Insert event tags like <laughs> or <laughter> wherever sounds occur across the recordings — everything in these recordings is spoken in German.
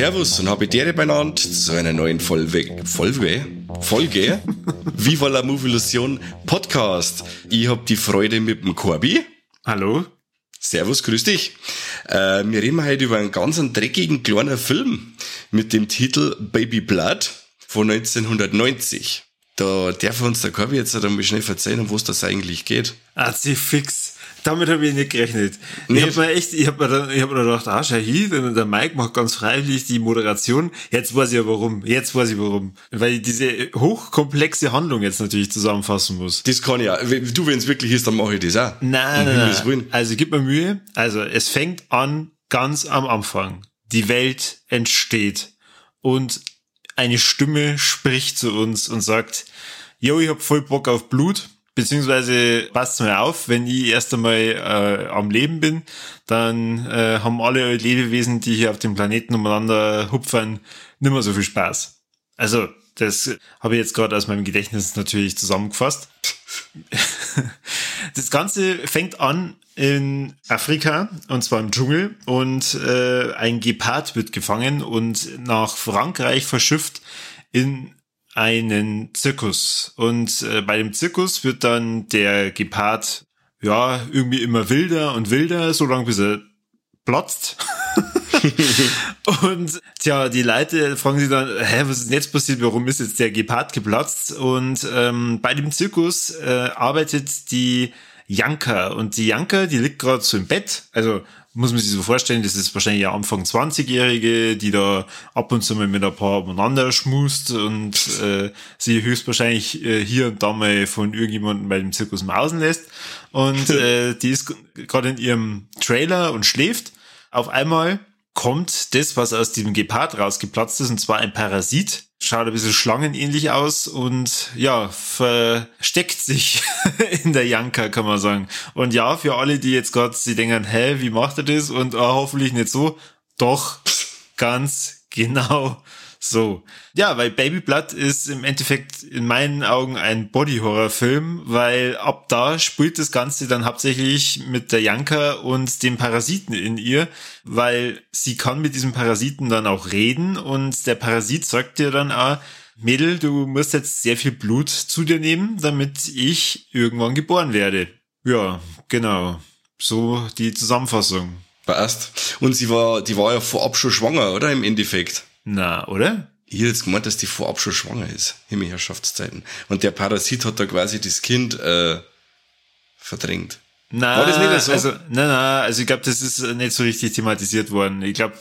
Servus und habe Ehre benannt zu einer neuen Folge, Folge, Folge Viva la Movilusion Podcast. Ich habe die Freude mit dem Corby. Hallo. Servus, grüß dich. Äh, wir reden heute über einen ganz dreckigen kleinen Film mit dem Titel Baby Blood von 1990. Da darf uns der Corby jetzt einmal schnell erzählen, um was das eigentlich geht. Ah, sie fix. Damit habe ich nicht gerechnet. Nee. Ich habe mir echt, ich habe mir, ich hab mir gedacht, ah, Shahid und der Mike macht ganz freiwillig die Moderation. Jetzt weiß ich ja warum. Jetzt weiß ich warum. Weil ich diese hochkomplexe Handlung jetzt natürlich zusammenfassen muss. Das kann ich ja. Du, wenn es wirklich ist, dann mache ich das auch. Nein, nein, nein. Also gib mir Mühe. Also es fängt an ganz am Anfang. Die Welt entsteht und eine Stimme spricht zu uns und sagt, yo, ich hab voll Bock auf Blut Beziehungsweise passt mir auf, wenn ich erst einmal äh, am Leben bin, dann äh, haben alle Lebewesen, die hier auf dem Planeten umeinander hupfern, nicht mehr so viel Spaß. Also, das habe ich jetzt gerade aus meinem Gedächtnis natürlich zusammengefasst. <laughs> das Ganze fängt an in Afrika und zwar im Dschungel und äh, ein Gepard wird gefangen und nach Frankreich verschifft in einen Zirkus. Und äh, bei dem Zirkus wird dann der Gepard ja irgendwie immer wilder und wilder, so lange bis er platzt. <laughs> und tja, die Leute fragen sich dann, hä, was ist denn jetzt passiert? Warum ist jetzt der Gepard geplatzt? Und ähm, bei dem Zirkus äh, arbeitet die Janka und die Janka, die liegt gerade so im Bett, also muss man sich so vorstellen, das ist wahrscheinlich ja Anfang 20-Jährige, die da ab und zu mal mit ein paar umeinander schmust und äh, sie höchstwahrscheinlich äh, hier und da mal von irgendjemandem bei dem Zirkus mausen lässt. Und <laughs> äh, die ist gerade in ihrem Trailer und schläft. Auf einmal kommt das, was aus diesem Gepard rausgeplatzt ist, und zwar ein Parasit, schaut ein bisschen schlangenähnlich aus und ja, versteckt sich <laughs> in der Janka, kann man sagen. Und ja, für alle, die jetzt gerade sie denken, hä, wie macht er das? Und oh, hoffentlich nicht so. Doch, ganz genau so. Ja, weil Baby Blood ist im Endeffekt in meinen Augen ein Body-Horror-Film, weil ab da spielt das Ganze dann hauptsächlich mit der Janka und dem Parasiten in ihr, weil sie kann mit diesem Parasiten dann auch reden und der Parasit sagt dir dann auch, Mädel, du musst jetzt sehr viel Blut zu dir nehmen, damit ich irgendwann geboren werde. Ja, genau. So die Zusammenfassung. Passt. Und sie war, die war ja vorab schon schwanger, oder? Im Endeffekt. Na, oder? Ich hätte jetzt gemeint, dass die vorab schon schwanger ist, Himmelherrschaftszeiten. Und der Parasit hat da quasi das Kind äh, verdrängt. Na, War das nicht so? Also, nein, nein, also ich glaube, das ist nicht so richtig thematisiert worden. Ich glaube,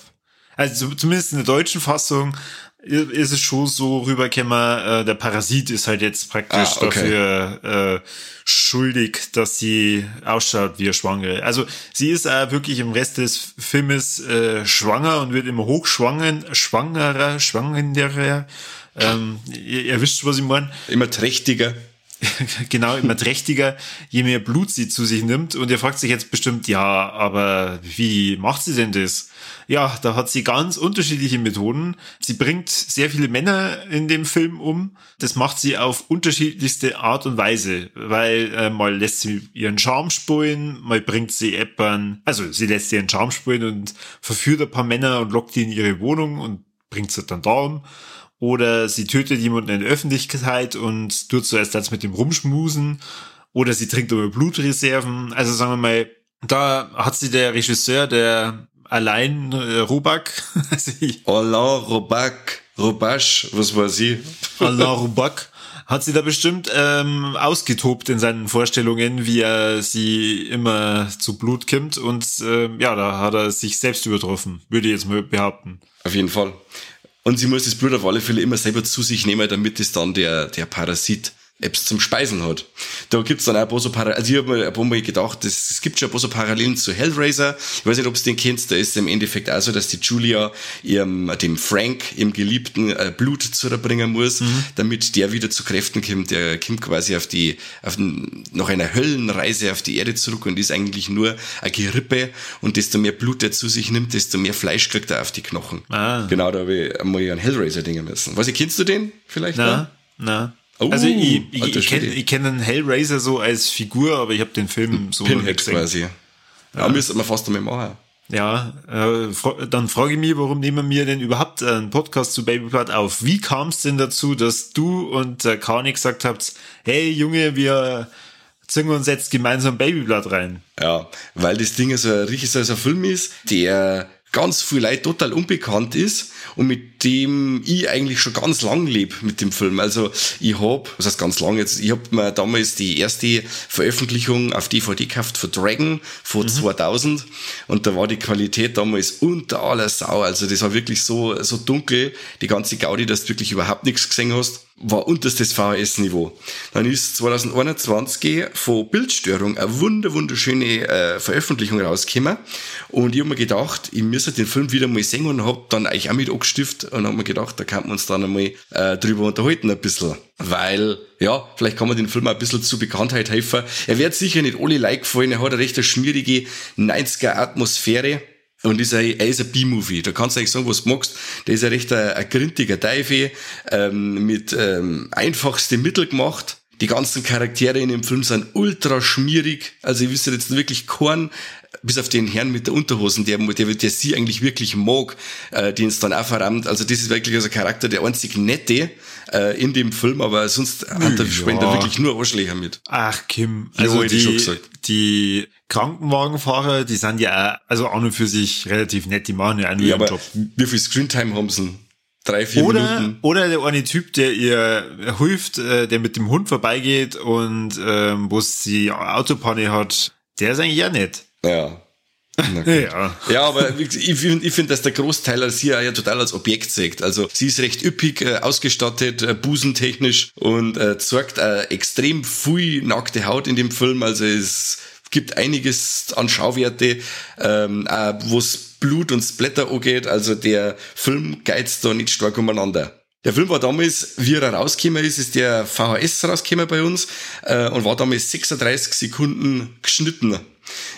also zumindest in der deutschen Fassung ist es schon so rübergekommen, äh, der Parasit ist halt jetzt praktisch ah, okay. dafür äh, schuldig, dass sie ausschaut wie eine Schwangere. Also sie ist auch wirklich im Rest des Filmes äh, schwanger und wird immer hochschwangen, schwangerer, schwangerer. Ähm, ihr, ihr wisst, was ich meine. Immer trächtiger. <laughs> genau, immer trächtiger, je mehr Blut sie zu sich nimmt. Und ihr fragt sich jetzt bestimmt, ja, aber wie macht sie denn das? Ja, da hat sie ganz unterschiedliche Methoden. Sie bringt sehr viele Männer in dem Film um. Das macht sie auf unterschiedlichste Art und Weise, weil äh, mal lässt sie ihren Charme spulen, mal bringt sie Eppern, also sie lässt ihren Charme spulen und verführt ein paar Männer und lockt die in ihre Wohnung und bringt sie dann da um oder sie tötet jemanden in der Öffentlichkeit und tut zuerst als mit dem rumschmusen oder sie trinkt über Blutreserven. Also sagen wir mal, da hat sie der Regisseur, der <laughs> Alain äh, Ruback, also Alain Ruback, Rubasch, was war sie? Alain Ruback hat sie da bestimmt ähm, ausgetobt in seinen Vorstellungen, wie er sie immer zu Blut kimmt und ähm, ja, da hat er sich selbst übertroffen, würde ich jetzt mal behaupten. Auf jeden Fall. Und sie muss das Blut auf alle Fälle immer selber zu sich nehmen, damit es dann der, der Parasit Apps zum Speisen hat. Da gibt's dann auch ein paar so Parallelen, also ich habe mir ein paar Mal gedacht, es, es gibt schon ein paar so Parallelen zu Hellraiser. Ich weiß nicht, ob du den kennst, da ist im Endeffekt auch so, dass die Julia ihrem, dem Frank, ihrem Geliebten, äh, Blut zubringen muss, mhm. damit der wieder zu Kräften kommt. Der kommt quasi auf die, auf den, nach einer Höllenreise auf die Erde zurück und ist eigentlich nur ein Gerippe und desto mehr Blut er zu sich nimmt, desto mehr Fleisch kriegt er auf die Knochen. Ah. Genau, da habe ich einmal einen Hellraiser dingen müssen. Was, kennst du den vielleicht? Na, na. Oh, also ich, ich, ich kenne kenn den Hellraiser so als Figur, aber ich habe den Film so Pinhead quasi. Ja, ja. müsste man fast damit machen. Ja, äh, dann frage ich mich, warum nehmen wir denn überhaupt einen Podcast zu Babyblood auf? Wie kam es denn dazu, dass du und äh, Kani gesagt habt, hey Junge, wir ziehen uns jetzt gemeinsam Babyblood rein? Ja, weil das Ding so ein richtig so ein Film ist, der ganz viel Leute total unbekannt ist und mit dem ich eigentlich schon ganz lang lebe mit dem Film. Also ich hab, was heißt ganz lang jetzt, ich hab mir damals die erste Veröffentlichung auf DVD gekauft von Dragon von mhm. 2000 und da war die Qualität damals unter aller Sau. Also das war wirklich so, so dunkel, die ganze Gaudi, dass du wirklich überhaupt nichts gesehen hast war unterstes VHS-Niveau. Dann ist 2021 von Bildstörung eine wunder wunderschöne äh, Veröffentlichung rausgekommen und ich habe mir gedacht, ich müsste den Film wieder mal sehen und habe dann euch auch mit angestiftet und habe mir gedacht, da kann man uns dann einmal äh, drüber unterhalten ein bisschen. Weil, ja, vielleicht kann man den Film ein bisschen zu Bekanntheit helfen. Er wird sicher nicht alle like gefallen, er hat eine recht schmierige 90er-Atmosphäre und ist ein, er ist ein B-Movie. Da kannst du eigentlich sagen, was du magst. Der ist ein recht ein, ein grintiger Teufel, ähm, mit ähm, einfachste Mittel gemacht. Die ganzen Charaktere in dem Film sind ultra schmierig. Also ich wüsste jetzt wirklich keinen, bis auf den Herrn mit der Unterhosen, der, der, der sie eigentlich wirklich mag, äh, den es dann auch verrammt. Also das ist wirklich also Charakter, der einzig nette äh, in dem Film, aber sonst ja. hat der Spender wirklich nur Arschlöcher mit. Ach, Kim. Also ja, die, die Krankenwagenfahrer, die sind ja auch, also auch nur für sich relativ nett, die machen ja auch nur ja, ihren Job. Wie viel Screentime haben sie? Drei, vier oder, Minuten. Oder der eine Typ, der ihr hilft, äh, der mit dem Hund vorbeigeht und ähm, wo sie Autopanne hat, der ist eigentlich ja nett. Ja. Ja. ja, aber ich finde, ich find, dass der Großteil sie ja total als Objekt sieht. Also sie ist recht üppig äh, ausgestattet, äh, busentechnisch und äh, zeigt äh, extrem viel nackte Haut in dem Film. Also es gibt einiges an Schauwerte, ähm, äh, wo es Blut und Splatter angeht. Also der Film geizt da nicht stark umeinander. Der Film war damals, wie er rausgekommen ist, ist der VHS rausgekommen bei uns äh, und war damals 36 Sekunden geschnitten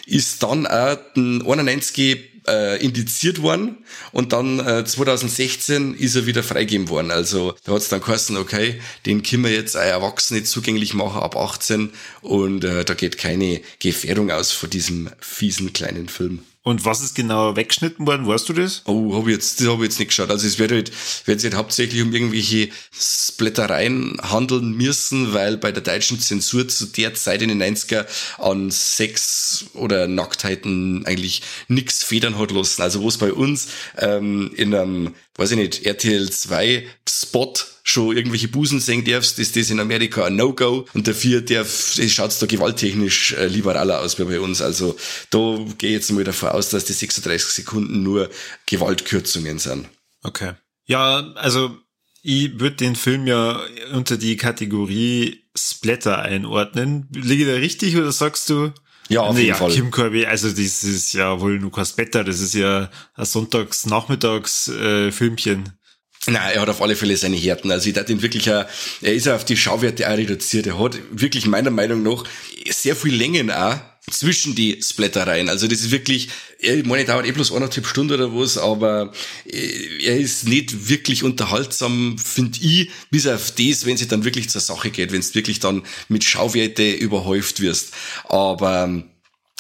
ist dann auch den 91 äh, indiziert worden und dann äh, 2016 ist er wieder freigegeben worden. Also da hat es dann geheißen, okay, den können wir jetzt auch Erwachsene zugänglich machen ab 18 und äh, da geht keine Gefährdung aus von diesem fiesen kleinen Film. Und was ist genau weggeschnitten worden, weißt du das? Oh, habe ich jetzt, das habe ich jetzt nicht geschaut. Also es wird halt, wird halt hauptsächlich um irgendwelche Splattereien handeln müssen, weil bei der deutschen Zensur zu der Zeit in den 90er an Sex oder Nacktheiten eigentlich nix federn hat lassen. Also wo es bei uns ähm, in einem, weiß ich nicht, RTL 2 Spot schon irgendwelche Busen sehen darfst, ist das in Amerika ein No-Go und dafür darf, schaut's da gewalttechnisch äh, liberaler aus wie bei uns. Also da gehe ich jetzt mal davon aus, dass die 36 Sekunden nur Gewaltkürzungen sind. Okay. Ja, also ich würde den Film ja unter die Kategorie Splatter einordnen. Liege da richtig oder sagst du? Ja, auf nee, jeden ja, Fall. Kim Kirby, also das ist ja wohl nur kein Splatter, das ist ja ein Sonntags-Nachmittags-Filmchen. Nein, er hat auf alle Fälle seine Härten. Also ich dachte ihn wirklich, er ist auf die Schauwerte auch reduziert. Er hat wirklich meiner Meinung nach sehr viel Längen auch zwischen die Splattereien. Also das ist wirklich, ich meine, dauert eh bloß eineinhalb Stunden oder was, aber äh, er ist nicht wirklich unterhaltsam, finde ich, bis auf das, wenn es dann wirklich zur Sache geht, wenn es wirklich dann mit Schauwerte überhäuft wirst. Aber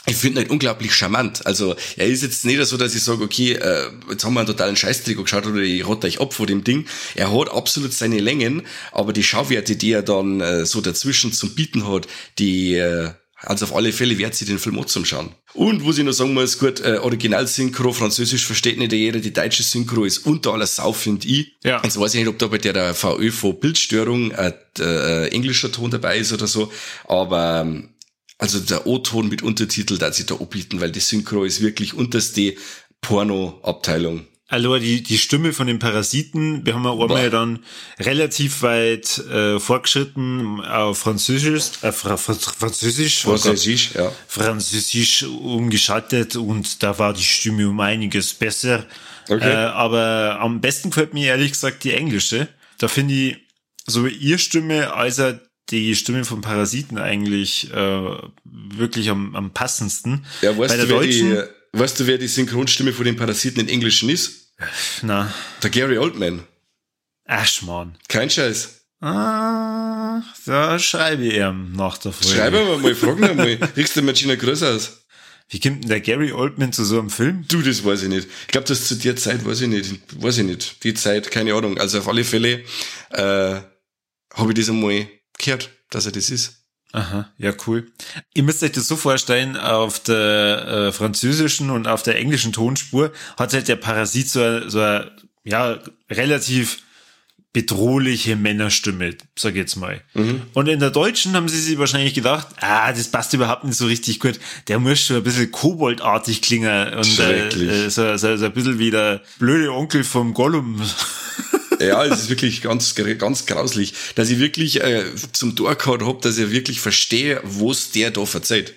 ich finde ihn unglaublich charmant. Also er ist jetzt nicht so, dass ich sage, okay, äh, jetzt haben wir einen totalen Scheißtrick geschaut oder ich rotte euch ab vor dem Ding. Er hat absolut seine Längen, aber die Schauwerte, die er dann äh, so dazwischen zum Bieten hat, die äh, also auf alle Fälle wert sich den Film auch zum Schauen. Und was ich noch sagen muss, gut, äh, Original-Synchro, Französisch versteht nicht jeder, die deutsche Synchro ist unter aller Sau, finde ich. Ja. Jetzt weiß ich nicht, ob da bei der, der VÖ von Bildstörung äh, äh, englischer Ton dabei ist oder so, aber ähm, also der O-Ton mit Untertitel, da sich da anbieten, weil die Synchro ist wirklich unterste Porno-Abteilung. Also die, die Stimme von den Parasiten, wir haben ja einmal dann relativ weit äh, fortgeschritten auf Französisch, äh, Fra Fra Französisch, oh Französisch, ja. Französisch umgeschaltet und da war die Stimme um einiges besser. Okay. Äh, aber am besten gefällt mir ehrlich gesagt die englische. Da finde ich so ihr Stimme als er die Stimme von Parasiten eigentlich äh, wirklich am, am passendsten. Ja, weißt Bei der du, deutschen, die, weißt du, wer die Synchronstimme von den Parasiten in Englischen ist? Na. Der Gary Oldman. Ach, Schmarrn. Kein Scheiß. Ah, da schreibe ich ihm nach der Folge. Schreibe mal, mal fragen wir mal. Riechst du Margina Größ aus? Wie kommt denn der Gary Oldman zu so einem Film? Du, das weiß ich nicht. Ich glaube, das zu der Zeit weiß ich nicht. Weiß ich nicht. Die Zeit, keine Ahnung. Also auf alle Fälle äh, habe ich das einmal gehört, dass er das ist. Aha, ja, cool. Ihr müsst euch das so vorstellen, auf der äh, französischen und auf der englischen Tonspur hat halt der Parasit so, so eine, ja, relativ bedrohliche Männerstimme, sag ich jetzt mal. Mhm. Und in der deutschen haben sie sich wahrscheinlich gedacht, ah, das passt überhaupt nicht so richtig gut. Der muss schon ein bisschen koboldartig klingen und äh, so, so, so ein bisschen wie der blöde Onkel vom Gollum. <laughs> Ja, es ist wirklich ganz, ganz grauslich, dass ich wirklich äh, zum Tor gehabt habe, dass ich wirklich verstehe, was der da verzeiht.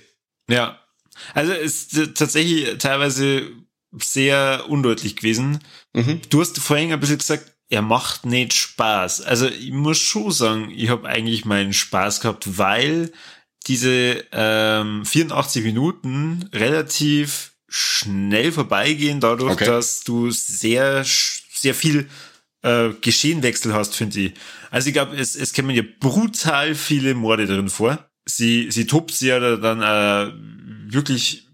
Ja, also es ist tatsächlich teilweise sehr undeutlich gewesen. Mhm. Du hast vorhin ein bisschen gesagt, er macht nicht Spaß. Also ich muss schon sagen, ich habe eigentlich meinen Spaß gehabt, weil diese ähm, 84 Minuten relativ schnell vorbeigehen, dadurch, okay. dass du sehr, sehr viel äh, Geschehenwechsel hast, finde ich. Also ich glaube, es, es kommen ja brutal viele Morde drin vor. Sie, sie tobt sie ja dann äh, wirklich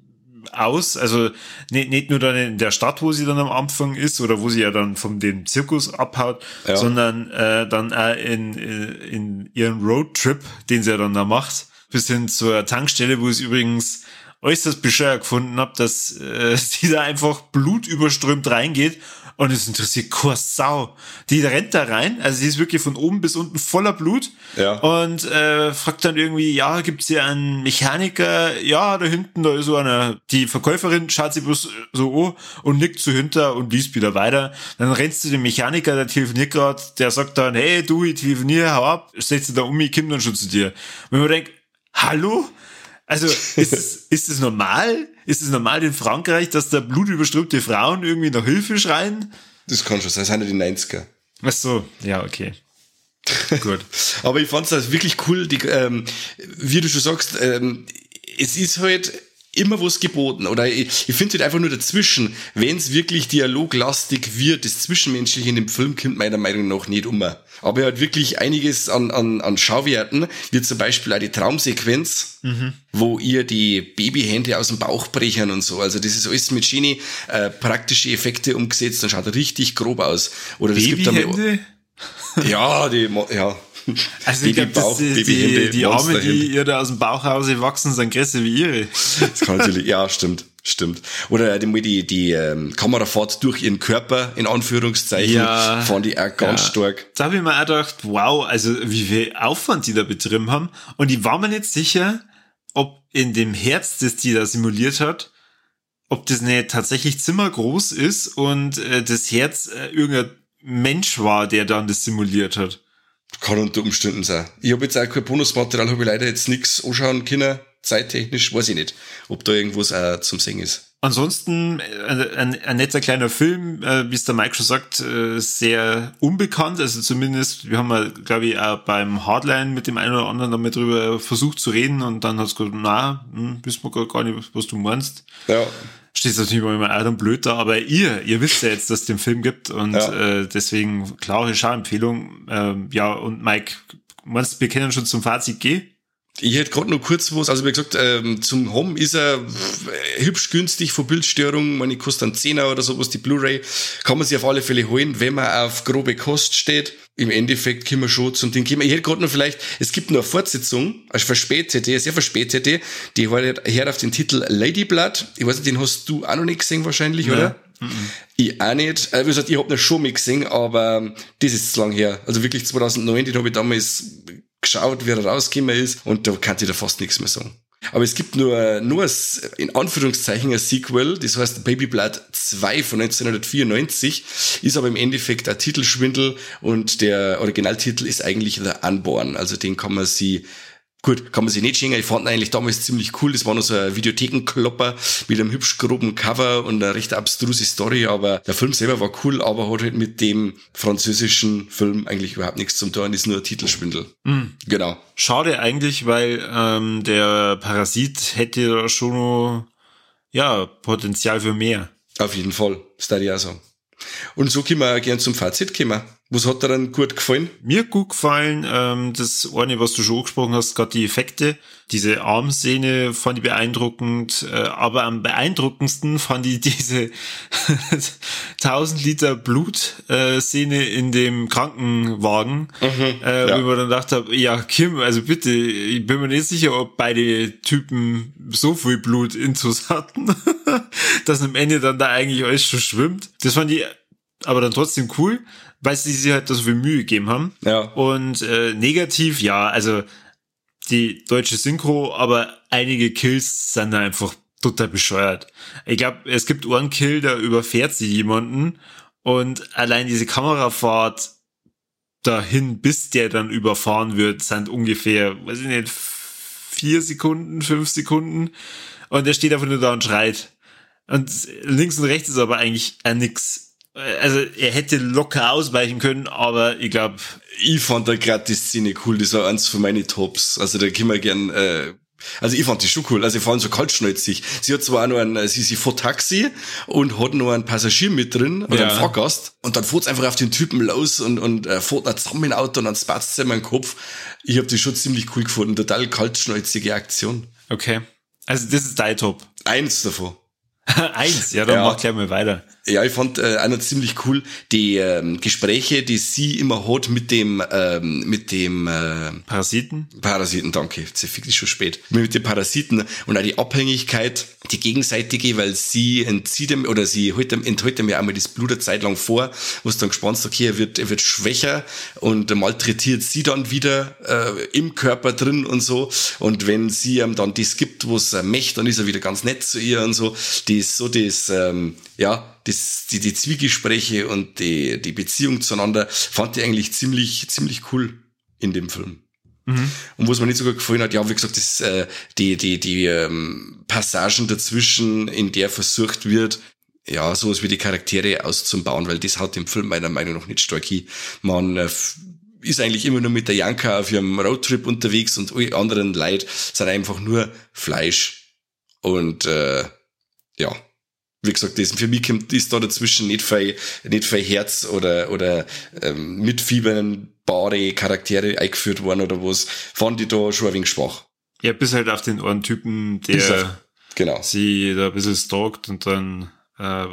aus. Also nicht, nicht nur dann in der Stadt, wo sie dann am Anfang ist oder wo sie ja dann von dem Zirkus abhaut, ja. sondern äh, dann auch in, in ihren Roadtrip, den sie ja dann da macht, bis hin zur Tankstelle, wo es übrigens äußerst bescheuert gefunden habe, dass äh, <laughs> sie da einfach blutüberströmt reingeht und es interessiert Kurs Sau. Die rennt da rein, also sie ist wirklich von oben bis unten voller Blut. Ja. Und äh, fragt dann irgendwie, ja, gibt's hier einen Mechaniker? Ja, da hinten, da ist so eine. Die Verkäuferin schaut sie bloß so an und nickt so hinter und liest wieder weiter. Dann rennst du den Mechaniker, der telefoniert gerade, der sagt dann, hey, du, ich telefoniere, hau ab, setz dich da um, ich komm dann schon zu dir. Und wenn man denkt, hallo? Also ist es, <laughs> ist es normal? Ist es normal in Frankreich, dass da blutüberströmte Frauen irgendwie nach Hilfe schreien? Das kann schon sein, das sind ja die 90er. Ach so, ja, okay. Gut. <laughs> Aber ich fand es wirklich cool, die, ähm, wie du schon sagst, ähm, es ist halt immer was geboten. Oder ich, ich finde halt einfach nur dazwischen, wenn es wirklich dialoglastig wird, das Zwischenmenschliche in dem Film kommt meiner Meinung nach nicht um. Aber er hat wirklich einiges an, an, an Schauwerten, wie zum Beispiel auch die Traumsequenz, mhm. wo ihr die Babyhände aus dem Bauch brechen und so. Also das ist alles mit Genie äh, praktische Effekte umgesetzt und schaut richtig grob aus. Oder das Babyhände? gibt einmal, Ja, die, ja. Also ich glaube, die, die, die Arme, die ihr da aus dem Bauch wachsen, sind größer wie ihre. Das kann natürlich, ja, stimmt. Stimmt. Oder die, die, die ähm, Kamerafahrt durch ihren Körper, in Anführungszeichen, ja, fand ich auch ganz ja. stark. Da habe ich mir auch gedacht, wow, also wie viel Aufwand die da betrieben haben. Und ich war mir nicht sicher, ob in dem Herz, das die da simuliert hat, ob das nicht tatsächlich zimmergroß ist und äh, das Herz äh, irgendein Mensch war, der dann das simuliert hat. Kann unter Umständen sein. Ich habe jetzt auch kein Bonusmaterial, habe ich leider jetzt nichts anschauen können. Zeittechnisch weiß ich nicht, ob da irgendwas auch zum Singen ist. Ansonsten ein, ein, ein netter kleiner Film, äh, wie es der Mike schon sagt, äh, sehr unbekannt. Also zumindest, wir haben mal, glaube ich, auch beim Hardline mit dem einen oder anderen damit drüber versucht zu reden und dann hat es gesagt, na, hm, wissen wir gar nicht, was du meinst. Ja steht natürlich immer und blöd da, aber ihr, ihr wisst ja jetzt, dass es den Film gibt und ja. äh, deswegen klare Schauempfehlung. Ähm, ja, und Mike, meinst du, wir kennen schon zum Fazit G? Ich hätte gerade noch kurz was, also wie gesagt, ähm, zum Home ist er hübsch günstig vor Bildstörung, meine kostet einen Zehner oder sowas, die Blu-ray, kann man sich auf alle Fälle holen, wenn man auf grobe Kost steht. Im Endeffekt können wir schon zum Ding kommen. Ich hätte gerade noch vielleicht, es gibt noch eine Fortsetzung, also verspätete, sehr verspätete, die hört auf den Titel Lady Blood. Ich weiß nicht, den hast du auch noch nicht gesehen wahrscheinlich, ja. oder? Mhm. Ich auch nicht. Äh, wie gesagt, ich habe noch schon mal gesehen, aber das ist zu lang her. Also wirklich 2009, den habe ich damals geschaut, wie er rausgekommen ist und da kann ich da fast nichts mehr sagen. Aber es gibt nur, nur in Anführungszeichen ein Sequel, das heißt Baby Blood 2 von 1994, ist aber im Endeffekt ein Titelschwindel und der Originaltitel ist eigentlich The Unborn. Also den kann man sie Gut, kann man sich nicht schenken. Ich fand ihn eigentlich damals ziemlich cool. Das war noch so ein Videothekenklopper mit einem hübsch groben Cover und eine recht abstruse Story, aber der Film selber war cool, aber hat halt mit dem französischen Film eigentlich überhaupt nichts zum tun. Ist nur ein Titelschwindel. Mhm. Genau. Schade eigentlich, weil ähm, der Parasit hätte schon noch, ja, Potenzial für mehr. Auf jeden Fall. Das da auch sagen. Und so können wir gern zum Fazit kommen. Was hat dir dann gut gefallen? Mir gut gefallen, ähm, das eine, was du schon angesprochen hast, gerade die Effekte. Diese Armszene fand ich beeindruckend, äh, aber am beeindruckendsten fand ich diese <laughs> 1000 Liter Blut-Szene äh, in dem Krankenwagen, mhm, äh, ja. wo ich mir dann gedacht habe, ja, Kim, also bitte, ich bin mir nicht sicher, ob beide Typen so viel Blut intus hatten, <laughs> dass am Ende dann da eigentlich alles schon schwimmt. Das fand ich aber dann trotzdem cool weil sie sich halt so viel Mühe gegeben haben. Ja. Und äh, negativ, ja, also die deutsche Synchro, aber einige Kills sind da einfach total bescheuert. Ich glaube, es gibt einen Kill, da überfährt sie jemanden und allein diese Kamerafahrt dahin, bis der dann überfahren wird, sind ungefähr, weiß ich nicht, vier Sekunden, fünf Sekunden und der steht einfach nur da und schreit. Und links und rechts ist aber eigentlich äh, nix also er hätte locker ausweichen können, aber ich glaube. Ich fand da gerade die Szene cool, das war eins von meinen Tops. Also da können wir gern, äh, also ich fand die schon cool. Also ich fand so kaltschnäuzig. Sie hat zwar noch ein, sie, sie fährt Taxi und hat noch einen Passagier mit drin oder ja. einen Fahrgast und dann fährt einfach auf den Typen los und, und äh, fährt dann zusammen in Auto und dann spatzt sie in meinen Kopf. Ich habe die schon ziemlich cool gefunden. Total kaltschnäuzige Aktion. Okay. Also das ist dein Top. Eins davon. <laughs> Eins, ja, dann ja. mach gleich mal weiter. Ja, ich fand äh, einer ziemlich cool die ähm, Gespräche, die sie immer hat mit dem ähm, mit dem äh, Parasiten. Parasiten, danke. Jetzt ist schon spät. Mit den Parasiten und auch die Abhängigkeit, die gegenseitige, weil sie entzieht ihm oder sie hält ihm, enthält ihm ja einmal das Blut eine Zeit lang vor, wo es dann gespannt ist, okay, er wird er wird schwächer und malträtiert sie dann wieder äh, im Körper drin und so. Und wenn sie ihm dann das gibt, wo es möchte, dann ist er wieder ganz nett zu ihr und so. Die ist so das ähm, ja, das, die, die Zwiegespräche und die, die Beziehung zueinander fand ich eigentlich ziemlich, ziemlich cool in dem Film. Mhm. Und was mir nicht so gut gefallen hat, ja, wie gesagt, das, äh, die, die, die ähm, Passagen dazwischen, in der versucht wird, ja, sowas wie die Charaktere auszubauen, weil das hat im Film meiner Meinung nach nicht stark hin. Man äh, ist eigentlich immer nur mit der Janka auf ihrem Roadtrip unterwegs und alle anderen Leute sind einfach nur Fleisch. Und äh, ja, wie gesagt, das, für mich kommt, ist da dazwischen nicht viel, nicht viel Herz oder, oder ähm, mitfiebernbare Charaktere eingeführt worden oder was, fand ich da schon ein wenig schwach. Ja, bis halt auf den einen Typen, der genau. sie da ein bisschen stalkt und dann äh,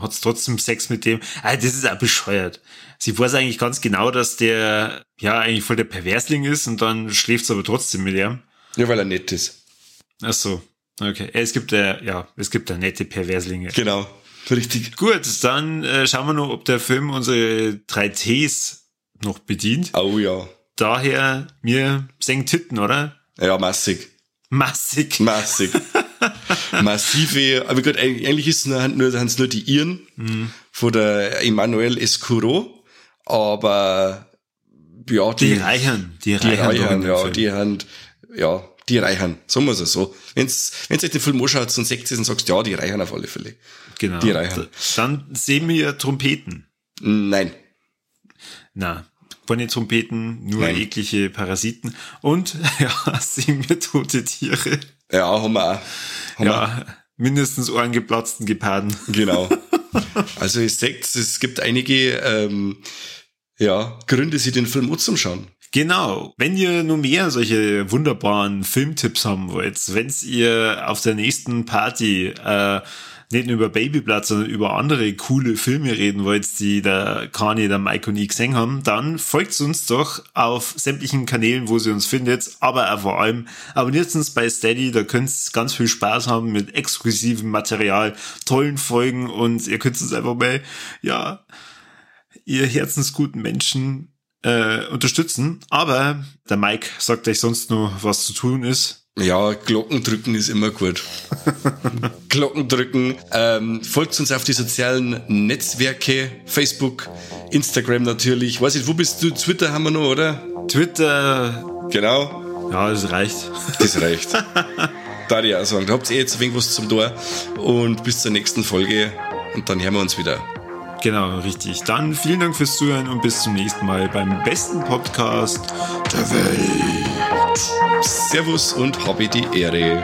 hat trotzdem Sex mit dem. Ah, das ist auch bescheuert. Sie weiß eigentlich ganz genau, dass der ja eigentlich voll der Perversling ist und dann schläft aber trotzdem mit ihm. Ja, weil er nett ist. Ach so. Okay, es gibt äh, ja, es gibt da nette Perverslinge. Genau, richtig. Gut, dann äh, schauen wir noch, ob der Film unsere drei Ts noch bedient. Oh ja. Daher mir senkt Titten, oder? Ja, massig. Massig. Massig. <laughs> Massive, aber gut, eigentlich ist es nur, nur, nur die Iren mhm. von der Emmanuel Escuro, aber ja, die, die reichen, die, die reichen, ja, die haben, ja, die reichen, sagen wir es so. Wenn's, wenn's euch den Film anschaut und seht und sagst, ja, die reichen auf alle Fälle. Genau. Die reichen. Dann sehen wir Trompeten. Nein. Na, keine Trompeten, nur Nein. eklige Parasiten. Und, <laughs> ja, sehen wir tote Tiere. Ja, haben wir auch. Haben ja, wir. mindestens ohrengeplatzten Geparden. Genau. <laughs> Also ihr seht, es gibt einige ähm, ja, Gründe, sich den Film anzuschauen. Genau. Wenn ihr nur mehr solche wunderbaren Filmtipps haben wollt, wenn ihr auf der nächsten Party äh, nicht nur über Babyblood, sondern über andere coole Filme reden wollt, die der Kanye, der Mike und ich gesehen haben, dann folgt uns doch auf sämtlichen Kanälen, wo ihr uns findet, aber vor allem abonniert uns bei Steady, da könnt ihr ganz viel Spaß haben mit exklusivem Material, tollen Folgen und ihr könnt uns einfach mal, ja, ihr herzensguten Menschen äh, unterstützen. Aber der Mike sagt euch sonst nur, was zu tun ist. Ja, Glocken drücken ist immer gut. <laughs> Glocken drücken. Ähm, folgt uns auf die sozialen Netzwerke, Facebook, Instagram natürlich. Weiß nicht, wo bist du? Twitter haben wir noch, oder? Twitter. Genau. Ja, das reicht. Das reicht. <laughs> da ich auch sagen. Da habt ihr jetzt ein wenig was zum Tor. Und bis zur nächsten Folge. Und dann hören wir uns wieder. Genau, richtig. Dann vielen Dank fürs Zuhören und bis zum nächsten Mal beim besten Podcast der Welt. Servus und habe die Ehre.